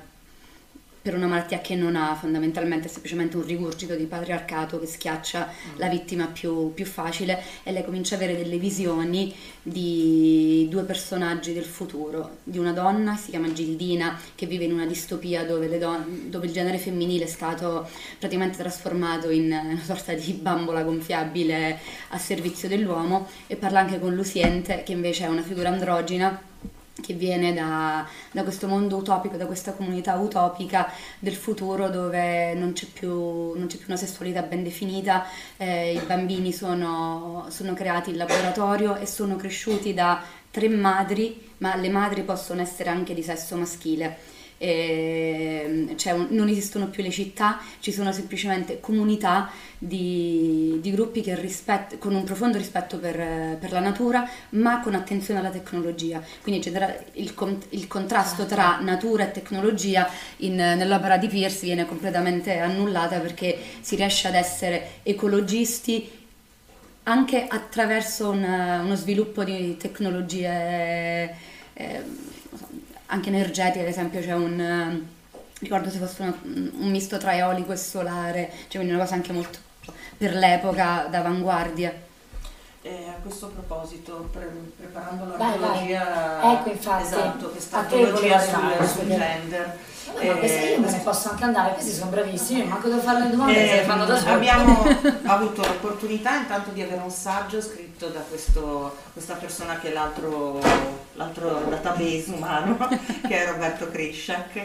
per una malattia che non ha fondamentalmente è semplicemente un rigurgito di patriarcato che schiaccia la vittima più, più facile e lei comincia a avere delle visioni di due personaggi del futuro, di una donna, si chiama Gildina, che vive in una distopia dove, le don- dove il genere femminile è stato praticamente trasformato in una sorta di bambola gonfiabile a servizio dell'uomo e parla anche con Luciente che invece è una figura androgina che viene da, da questo mondo utopico, da questa comunità utopica del futuro dove non c'è più, non c'è più una sessualità ben definita, eh, i bambini sono, sono creati in laboratorio e sono cresciuti da tre madri, ma le madri possono essere anche di sesso maschile. E, cioè, un- non esistono più le città, ci sono semplicemente comunità di, di gruppi che rispett- con un profondo rispetto per, eh, per la natura, ma con attenzione alla tecnologia. Quindi genera- il, con- il contrasto tra natura e tecnologia in- nell'opera di Pierce viene completamente annullata perché si riesce ad essere ecologisti anche attraverso un- uno sviluppo di tecnologie eh, anche energetiche, ad esempio c'è un eh, ricordo se fosse una- un misto tra eolico e solare, cioè quindi una cosa anche molto per l'epoca d'avanguardia. Eh, a questo proposito, pre- preparando l'archeologia, Ecco, infatti, esatto, questa archeologia sul, sul gender. Vabbè, ma queste io me ne posso anche andare, questi sono bravissimi, manco devo fare le domande, se le Eh, fanno da soli. abbiamo avuto l'opportunità intanto di avere un saggio scritto da questo- questa persona che è l'altro, l'altro database umano, che è Roberto Krishak,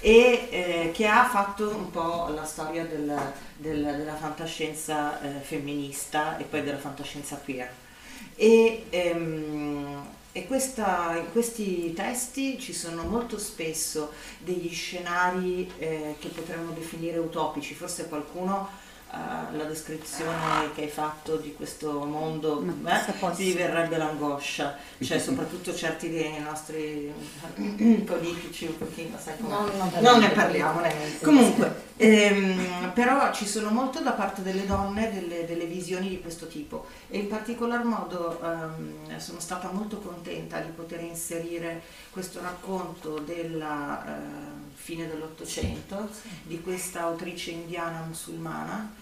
e eh, che ha fatto un po' la storia del- del- della fantascienza eh, femminista e poi della fantascienza queer. E, ehm, e questa- in questi testi ci sono molto spesso degli scenari eh, che potremmo definire utopici, forse qualcuno eh, la descrizione che hai fatto di questo mondo eh, ti verrebbe l'angoscia, cioè soprattutto certi dei nostri politici un pochino, sai come- Non- non non ne parliamo. Comunque, ehm, però ci sono molto da parte delle donne delle, delle visioni di questo tipo. E in particolar modo ehm, sono stata molto contenta di poter inserire questo racconto della ehm, fine dell'Ottocento di questa autrice indiana musulmana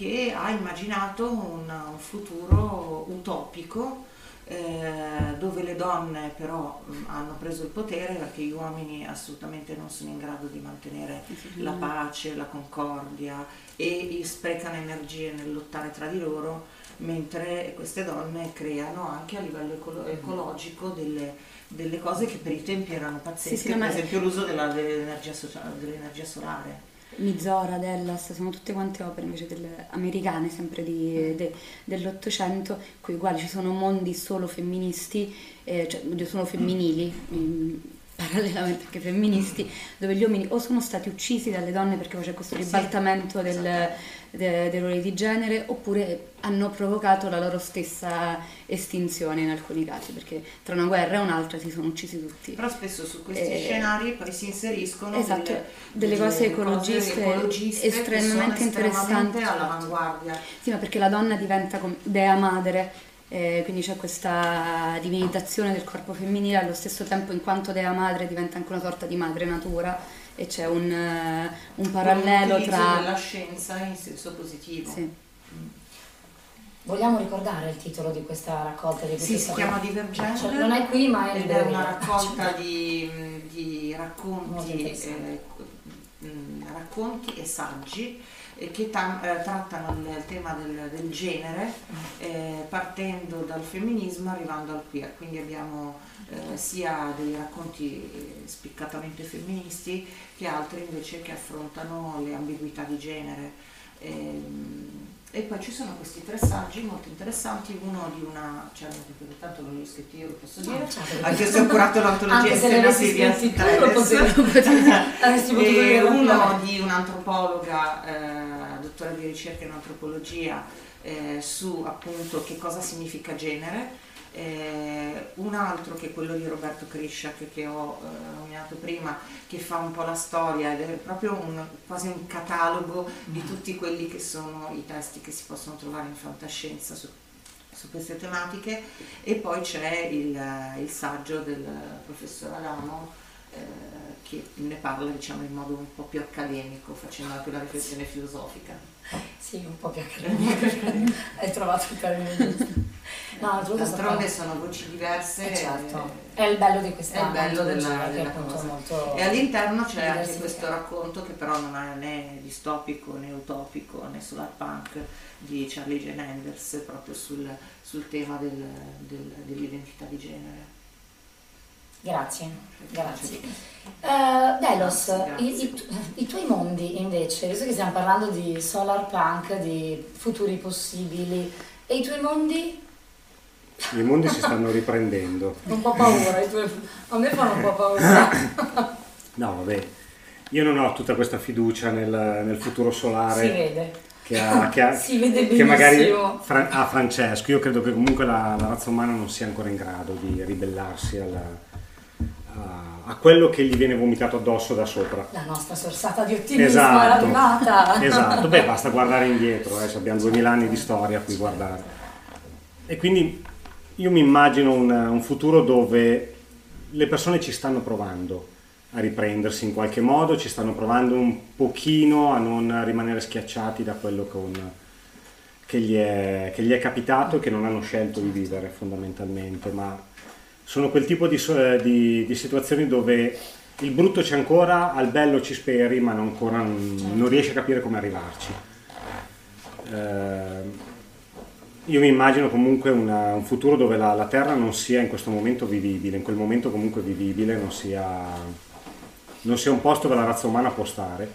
che ha immaginato un, un futuro utopico eh, dove le donne però mh, hanno preso il potere perché gli uomini assolutamente non sono in grado di mantenere la pace, la concordia e sprecano energie nel lottare tra di loro, mentre queste donne creano anche a livello ecolo- ecologico delle, delle cose che per i tempi erano pazzesche, Sì, sì, per esempio l'uso dell'energia, dell'energia solare. Mizora, Dellas, sono tutte quante opere invece delle americane, sempre di- de- dell'Ottocento, con i quali ci sono mondi solo femministi, eh, cioè solo femminili, mm, parallelamente anche femministi, dove gli uomini o sono stati uccisi dalle donne perché poi c'è questo Sì, ribaltamento del, de- dei ruoli di genere, oppure hanno provocato la loro stessa estinzione in alcuni casi, perché tra una guerra e un'altra si sono uccisi tutti. Però spesso su questi Eh, scenari poi si inseriscono esatto, delle, delle cose ecologiste ecologiste che estremamente interessanti. all'avanguardia. Sì, ma perché la donna diventa dea madre Eh, quindi c'è questa divinizzazione del corpo femminile allo stesso tempo in quanto dea madre diventa anche una sorta di madre natura e c'è un, eh, un parallelo L'utilizzo tra... della scienza in senso positivo. Sì. Vogliamo ricordare il titolo di questa raccolta di Sì, si chiama Divergente. Cioè, non è qui, ma è ed è una raccolta di, di Molto racconti, eh, mh, racconti e saggi che tam- eh, trattano il, tema del, del genere eh, partendo dal femminismo arrivando al queer. Quindi abbiamo eh, sia dei racconti eh, spiccatamente femministi che altri invece che affrontano le ambiguità di genere. Ehm, e poi ci sono questi tre saggi molto interessanti, uno di una, cioè tanto non li ho scritti io, lo posso dire, No, certo. anche se ho curato l'antologia le avessi Silvia dire uno di un'antropologa, eh, dottore di ricerca in antropologia, eh, su appunto che cosa significa genere, eh, un altro che è quello di Roberto Criscia che, che ho eh, nominato prima, che fa un po' la storia ed è proprio un- quasi un catalogo di tutti quelli che sono i testi che si possono trovare in fantascienza su, su queste tematiche. E poi c'è il, il saggio del professor Adamo che ne parla diciamo in modo un po' più accademico facendo anche una riflessione filosofica. Sì, un po' più accademico. Hai trovato il termine giusto. No, D'altronde sono voci diverse. Eh, certo. eh, È il bello di questa è bello della, della cosa. E all'interno c'è anche questo racconto che però non è né distopico né utopico né solar punk di Charlie Jane Anders proprio sul, sul tema del- del- dell'identità di genere. Grazie, grazie. Eh, Delos, Grazie, i, i tu- i tuoi mondi invece, visto che stiamo parlando di solar punk, di futuri possibili, e i tuoi mondi? I mondi si stanno riprendendo. Un po' paura, i tuoi- a me fanno un po' paura. No, vabbè, io non ho tutta questa fiducia nel, nel futuro solare. Si vede. Che, ha- che ha- Si vede che magari. Fra- ha Francesco. Io credo che comunque la, la razza umana non sia ancora in grado di ribellarsi alla- a, a quello che gli viene vomitato addosso da sopra. La nostra sorsata di ottimismo Esatto, arrivata. esatto. Beh, basta guardare indietro, eh, abbiamo 2000 anni di storia a cui guardare. E quindi io mi immagino un, un futuro dove le persone ci stanno provando a riprendersi in qualche modo, ci stanno provando un pochino a non rimanere schiacciati da quello con- che, gli è, che gli è capitato e che non hanno scelto di vivere fondamentalmente, ma sono quel tipo di, eh, di- di situazioni dove il brutto c'è ancora, al bello ci speri, ma non, ancora non, riesci a capire come arrivarci. Eh, io mi immagino comunque una- un futuro dove la, la Terra non sia in questo momento vivibile, in quel momento comunque vivibile, non sia, non sia un posto dove la razza umana può stare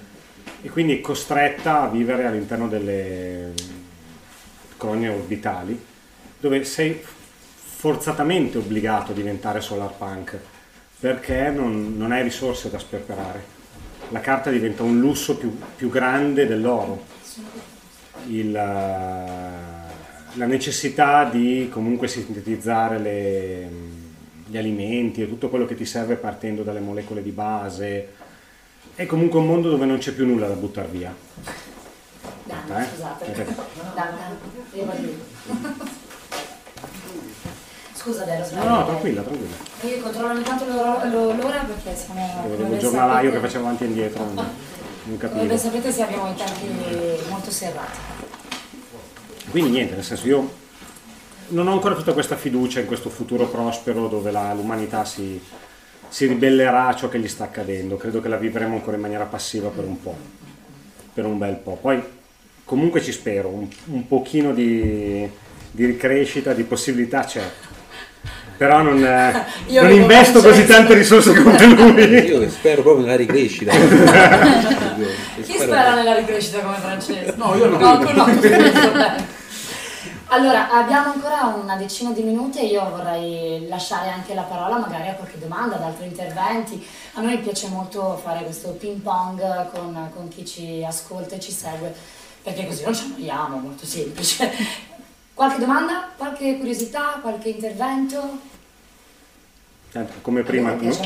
e quindi è costretta a vivere all'interno delle colonie orbitali dove sei forzatamente obbligato a diventare solar punk perché non, non hai risorse da sperperare. La carta diventa un lusso più, più grande dell'oro. Il, eh, la necessità di comunque sintetizzare le- gli alimenti e tutto quello che ti serve partendo dalle molecole di base. È comunque un mondo dove non c'è più nulla da buttare via. Dai, Eh? scusate. Io vado. Scusa Delos, No, no, tranquilla, tranquilla. Io controllo ogni tanto l'ora perché siamo... Come vedevo giornalaio sapete- che faceva avanti e indietro, non, non Come capivo. ben sapete sì, abbiamo i tempi molto serrati. Quindi niente, nel senso io non ho ancora tutta questa fiducia in questo futuro prospero dove l'umanità si, si ribellerà a ciò che gli sta accadendo. Credo che la vivremo ancora in maniera passiva per un po', per un bel po'. Poi comunque ci spero, un, un pochino di, di ricrescita, di possibilità c'è. Però non, eh, Io non investo così tante risorse come lui. Io spero proprio nella ricrescita. Chi spera nella ricrescita come Francesco? No, io no. No, tu no, tu penso bene. Allora, abbiamo ancora una decina di minuti e io vorrei lasciare anche la parola magari a qualche domanda, ad altri interventi. A noi piace molto fare questo ping pong con, con chi ci ascolta e ci segue, perché così non ci annoiamo, molto semplice. Qualche domanda? Qualche curiosità? Qualche intervento? Tanto, come prima, no-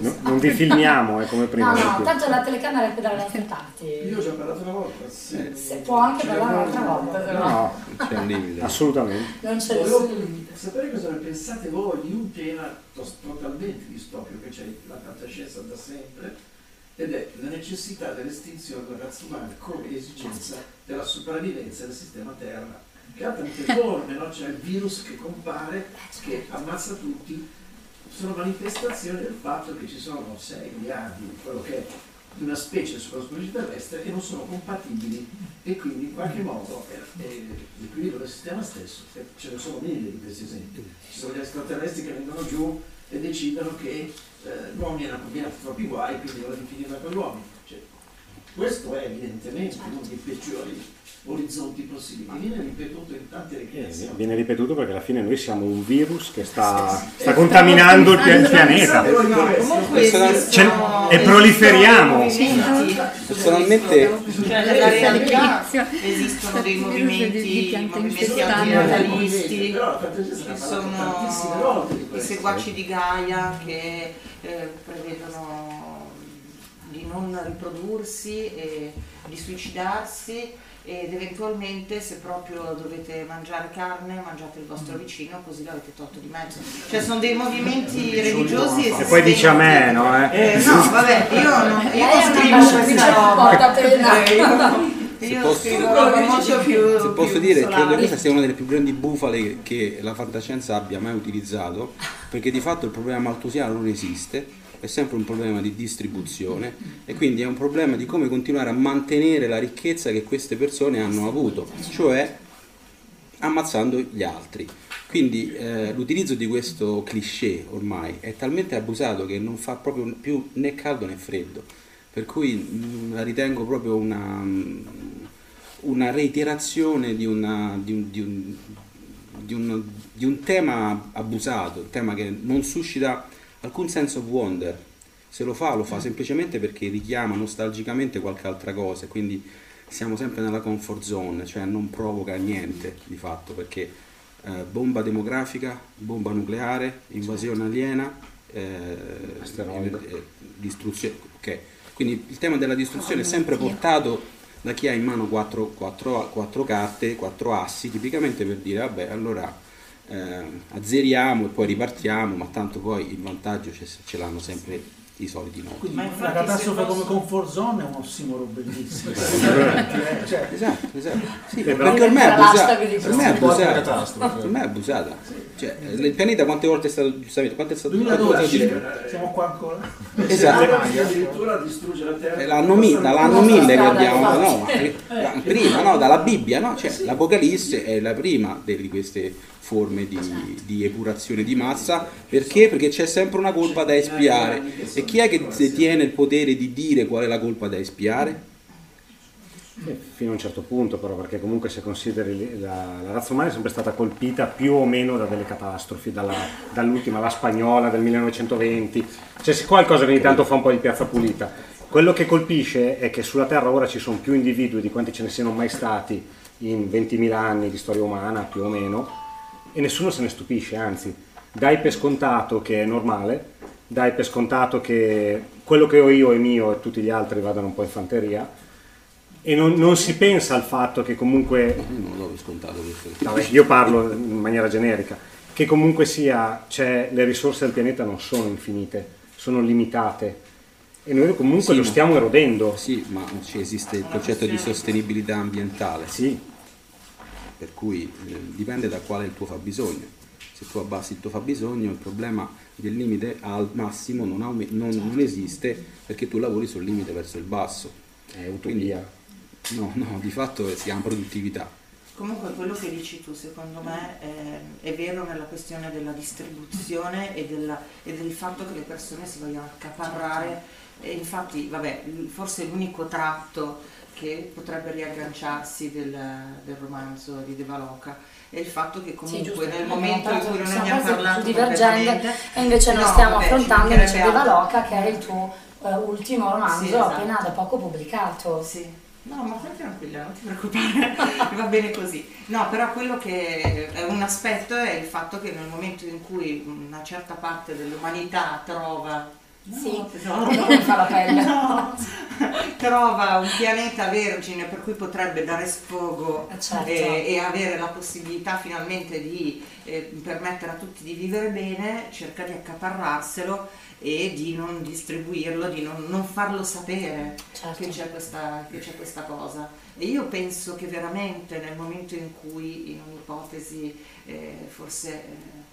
no- non vi filmiamo, è come prima. No, no, perché- tanto la telecamera è dalle altre parti. Io ho già parlato una volta. Sì. Se può anche parlare un'altra volta, però. No, C'è un limite. assolutamente. Non c'è Volevo nessun limite. sapere cosa ne pensate voi di un tema totalmente distopico che c'è la fantascienza da sempre ed è la necessità dell'estinzione della razza umana come esigenza della sopravvivenza del sistema Terra che ha tante forme, no? c'è il virus che compare, che ammazza tutti, sono manifestazioni del fatto che ci sono 6 miliardi di quello che è di una specie sulla superficie terrestre che non sono compatibili e quindi in qualche modo l'equilibrio del sistema stesso, ce ne sono mille di questi esempi. Ci sono gli extraterrestri che vengono giù e decidono che eh, uomini hanno combinato troppi guai, quindi ora di finirla con gli uomini. Cioè, questo è evidentemente uno dei peggiori orizzonti possibili. Viene ripetuto in tante Eh, richieste. Viene ripetuto perché alla fine noi siamo un virus che sta, sta contaminando il, il pianeta. Esistono, e proliferiamo. esistono dei movimenti, Personalmente nella realtà esistono dei movimenti, movimenti ambientalisti, tantissime sono i seguaci di Gaia che eh, prevedono di non riprodursi e di suicidarsi ed eventualmente se proprio dovete mangiare carne mangiate il vostro vicino così l'avete tolto di mezzo. Cioè sono dei movimenti religiosi E poi dice a me, no? Eh? Eh, no, vabbè, io non io una scrivo questa roba. Eh, io- Se Io posso- molto più Se posso più dire, credo che questa sia una delle più grandi bufale che la fantascienza abbia mai utilizzato, perché di fatto il problema maltusiano non esiste, è sempre un problema di distribuzione e quindi è un problema di come continuare a mantenere la ricchezza che queste persone hanno avuto, cioè ammazzando gli altri. Quindi eh, l'utilizzo di questo cliché ormai è talmente abusato che non fa proprio più né caldo né freddo, per cui mm, la ritengo proprio una, mm, una reiterazione di, una- di un, di un- di un- di un tema abusato, un tema che non suscita alcun sense of wonder. Se lo fa, lo fa semplicemente perché richiama nostalgicamente qualche altra cosa, quindi siamo sempre nella comfort zone, cioè non provoca niente di fatto, perché eh, bomba demografica, bomba nucleare, invasione aliena, eh, eh, distruzione. ok. Quindi il tema della distruzione è sempre portato da chi ha in mano quattro, quattro- quattro carte, quattro assi, tipicamente per dire vabbè allora eh, azzeriamo e poi ripartiamo, ma tanto poi il vantaggio ce, ce l'hanno sempre i soliti noti. Quindi Ma la catastrofe se come posso- comfort zone è un ossimoro bellissimo. cioè, Esatto, esatto. Sì, perché ormai è abusata. Ormai è abusata. Catastrofe. Cioè, il pianeta quante volte è stato giustamente? Quante è stato? 2012, dire? siamo qua ancora. Esatto. addirittura distrugge la terra. L'anno, mi- dall'anno 1000 che abbiamo, no, ma- ma prima, no, dalla Bibbia, no? Cioè, l'Apocalisse è la prima di queste forme di, di epurazione di massa, perché? Perché c'è sempre una colpa da espiare. E chi è che detiene il potere di dire qual è la colpa da espiare? Eh, Fino a un certo punto però, perché comunque se consideri la, la razza umana è sempre stata colpita più o meno da delle catastrofi, dalla- dall'ultima, la spagnola del 1920, cioè se qualcosa che ogni tanto fa un po' di piazza pulita. Quello che colpisce è che sulla Terra ora ci sono più individui di quanti ce ne siano mai stati in 20.000 anni di storia umana, più o meno, e nessuno se ne stupisce, anzi, dai per scontato che è normale, dai per scontato che quello che ho io è mio e tutti gli altri vadano un po' in fanteria, e non, non si pensa al fatto che comunque, Io non l'ho scontato questo. vabbè, io parlo in maniera generica, che comunque sia, c'è, le risorse del pianeta non sono infinite, sono limitate e noi comunque Sì, lo ma- stiamo erodendo. Sì, ma ci esiste il concetto di sostenibilità ambientale. Sì, per cui eh, dipende da quale è il tuo fabbisogno. Se tu abbassi il tuo fabbisogno, il problema del limite al massimo non, non- non esiste perché tu lavori sul limite verso il basso. è utopia. No, no, di fatto si chiama produttività. Comunque quello che dici tu secondo me è, è vero nella questione della distribuzione e, della- e del fatto che le persone si vogliono accaparrare e infatti vabbè forse l'unico tratto che potrebbe riagganciarsi del, del romanzo di De Valoca è il fatto che Sì, comunque giusto, nel momento in cui non siamo abbiamo parlato più divergente e invece noi No, stiamo vabbè, affrontando invece De. Valoca che è il tuo eh, ultimo romanzo Sì, esatto. appena da poco pubblicato. Sì. No, ma stai tranquilla, non ti preoccupare, va bene così. No, però quello che è un aspetto è il fatto che nel momento in cui una certa parte dell'umanità trova Sì, tesoro, come fa la pelle? No. trova un pianeta vergine per cui potrebbe dare sfogo Eh, certo. e, e avere la possibilità finalmente di eh, permettere a tutti di vivere bene, cerca di accaparrarselo e di non distribuirlo, di non, non farlo sapere Certo. che, c'è questa, che c'è questa cosa. E io penso che veramente nel momento in cui, in un'ipotesi eh, forse eh,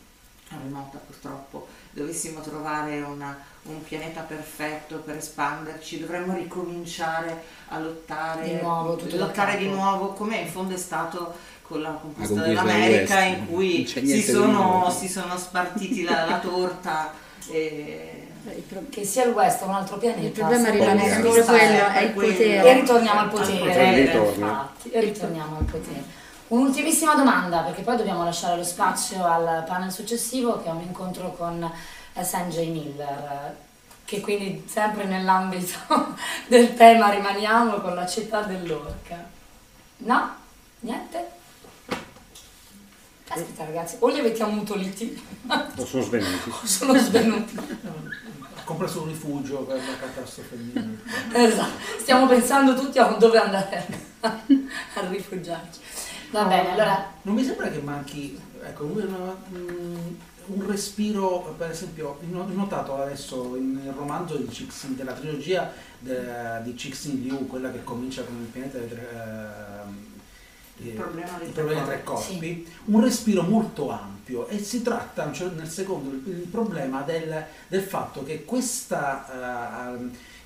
remota purtroppo, dovessimo trovare una- un pianeta perfetto per espanderci, dovremmo ricominciare a lottare, Di nuovo, lottare di nuovo come in fondo è stato con la conquista, dell'America in cui si sono, si sono spartiti la, la torta. E... Che sia il West o un altro pianeta. Il problema rimane sempre quello, è il potere. E ritorniamo al potere. e ritorniamo al potere. Un'ultimissima domanda, perché poi dobbiamo lasciare lo spazio al panel successivo, che è un incontro con eh, Sanjay Miller, che quindi sempre nell'ambito del tema rimaniamo con la città dell'orca. No? Niente? Aspetta ragazzi, o li avete ammutoliti O sono svenuti. o sono svenuti. Ha compreso un rifugio per la catastrofe di Esatto, stiamo pensando tutti a dove andare a rifugiarci. Va bene, allora. Non mi sembra che manchi ecco, un, un- un respiro, per esempio, ho notato adesso nel romanzo di Cixin, della trilogia de- di Cixin Liu, quella che comincia con il pianeta dei tre, Il eh, problema dei il tre problema dei tre corpi. corpi, un respiro molto ampio e si tratta cioè, nel secondo il, il problema del, del fatto che questa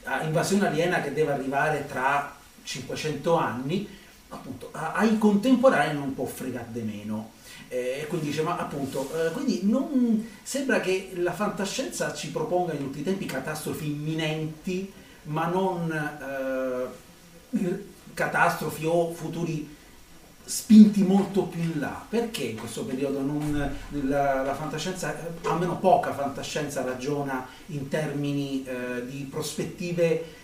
eh, invasione aliena che deve arrivare tra 500 anni appunto ai contemporanei non può fregare di meno. Eh, quindi dice, ma appunto, eh, quindi non sembra che la fantascienza ci proponga in tutti i tempi catastrofi imminenti, ma non eh, catastrofi o futuri spinti molto più in là. Perché in questo periodo non, la, la fantascienza, eh, almeno poca fantascienza, ragiona in termini eh, di prospettive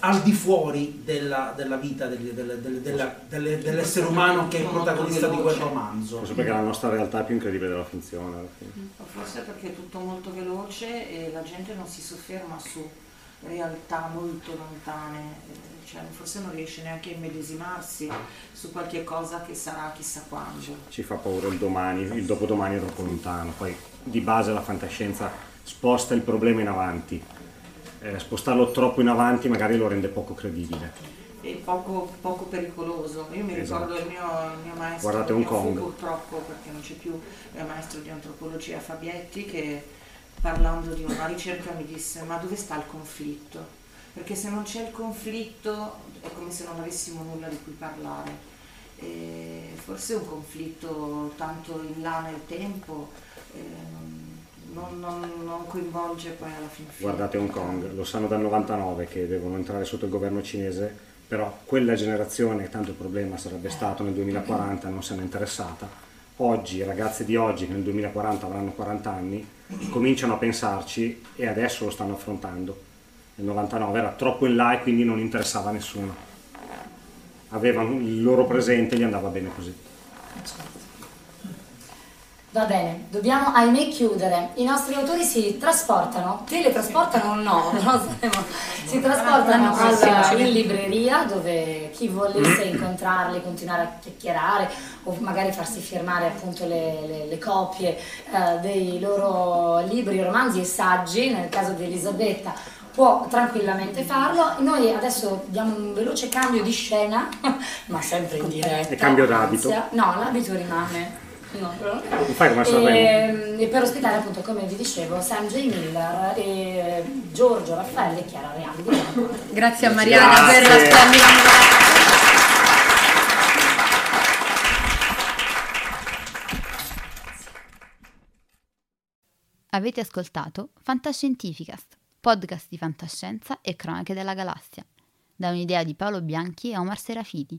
al di fuori della, della vita del- del- del- della- delle- dell'essere umano che è il protagonista di quel romanzo. Forse perché la nostra realtà è più incredibile della finzione alla fine. O forse perché è tutto molto veloce e la gente non si sofferma su realtà molto lontane, eh, cioè forse non riesce neanche a immedesimarsi su qualche cosa che sarà chissà quando. Ci fa paura il domani, il dopodomani è troppo lontano. Poi di base la fantascienza sposta il problema in avanti. Eh, spostarlo troppo in avanti magari lo rende poco credibile. E poco, poco pericoloso. Io mi Esatto. ricordo il mio, il mio maestro, Guardate Hong mio fu Kong. purtroppo perché non c'è più, il maestro di antropologia Fabietti che parlando di una ricerca mi disse ma dove sta il conflitto? Perché se non c'è il conflitto è come se non avessimo nulla di cui parlare. E forse un conflitto tanto in là nel tempo eh, non, non- non coinvolge poi alla fin fine. Guardate Hong Kong, lo sanno dal 99 che devono entrare sotto il governo cinese, però quella generazione, tanto il problema sarebbe stato nel 2040, non se n'è interessata. Oggi, i ragazzi di oggi che nel 2040 avranno 40 anni, cominciano a pensarci e adesso lo stanno affrontando. Nel 99 era troppo in là e quindi non interessava a nessuno. Avevano il loro presente e gli andava bene così. Va bene, dobbiamo ahimè chiudere. I nostri autori si trasportano, teletrasportano o no, si trasportano L'anno prossimo al- ci in libreria dove chi volesse incontrarli, continuare a chiacchierare o magari farsi firmare appunto le, le- le copie eh, dei loro libri, romanzi e saggi, nel caso di Elisabetta può tranquillamente farlo. Noi adesso diamo un veloce cambio di scena, ma sempre in diretta. E cambio d'abito. No, l'abito rimane. No, però- fai come a Sanremo. e, e per ospitare appunto come vi dicevo Sanjay Miller e Giorgio Raffaele e Chiara Reali. Grazie a Mariana per la Grazie. splendida. Avete ascoltato Fantascientificast, podcast di fantascienza e cronache della galassia, da un'idea di Paolo Bianchi e Omar Serafiti,